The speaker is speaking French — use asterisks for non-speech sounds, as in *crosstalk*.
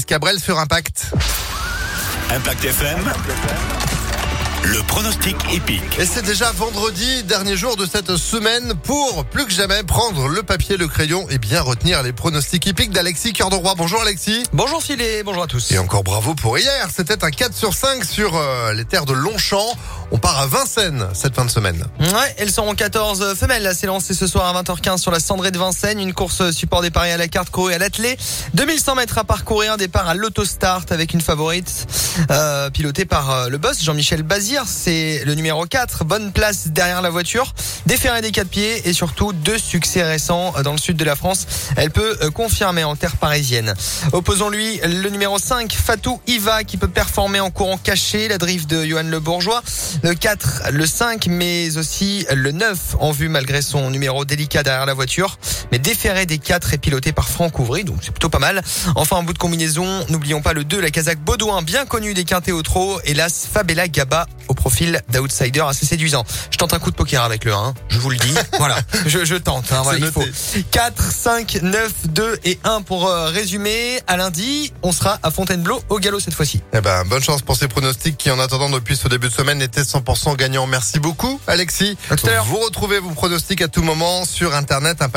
Cabrel sur Impact. Impact FM. Le pronostic épique. Et c'est déjà vendredi, dernier jour de cette semaine, pour plus que jamais prendre le papier, le crayon et bien retenir les pronostics épiques d'Alexis Cœur de Roi. Bonjour Alexis. Bonjour Phil et bonjour à tous. Et encore bravo pour hier. C'était un 4 sur 5 sur euh, les terres de Longchamp. On part à Vincennes cette fin de semaine. Ouais, elles seront 14 femelles. Là, c'est lancé ce soir à 20h15 sur la Cendrée de Vincennes. Une course support des paris à la carte courue à l'attelé. 2100 mètres à parcourir. Un départ à l'autostart avec une favorite euh, pilotée par euh, le boss Jean-Michel Bazir. C'est le numéro 4. Bonne place derrière la voiture. Déféré des quatre pieds et surtout deux succès récents dans le sud de la France. Elle peut euh, confirmer en terre parisienne. Opposons-lui le numéro 5, Fatou Iva, qui peut performer en courant caché. La drift de Johan Le Bourgeois. Le 4, le 5, mais aussi le 9 en vue malgré son numéro délicat derrière la voiture. Mais déféré des 4 est piloté par Franck Ouvry, donc c'est plutôt pas mal. Enfin, en bout de combinaison, n'oublions pas le 2, la Kazakh Baudouin, bien connu des quintés au trot. Hélas, Fabella Gaba au profil d'outsider assez séduisant. Je tente un coup de poker avec le 1, je vous le dis. *laughs* voilà, je, je tente. Hein, voilà, il faut 4, 5, 9, 2 et 1 pour euh, résumer. À lundi, on sera à Fontainebleau au galop cette fois-ci. Eh ben, bonne chance pour ces pronostics qui, en attendant, depuis ce début de semaine, étaient 100% gagnants. Merci beaucoup, Alexis. À tout. Vous retrouvez vos pronostics à tout moment sur Internet, Impact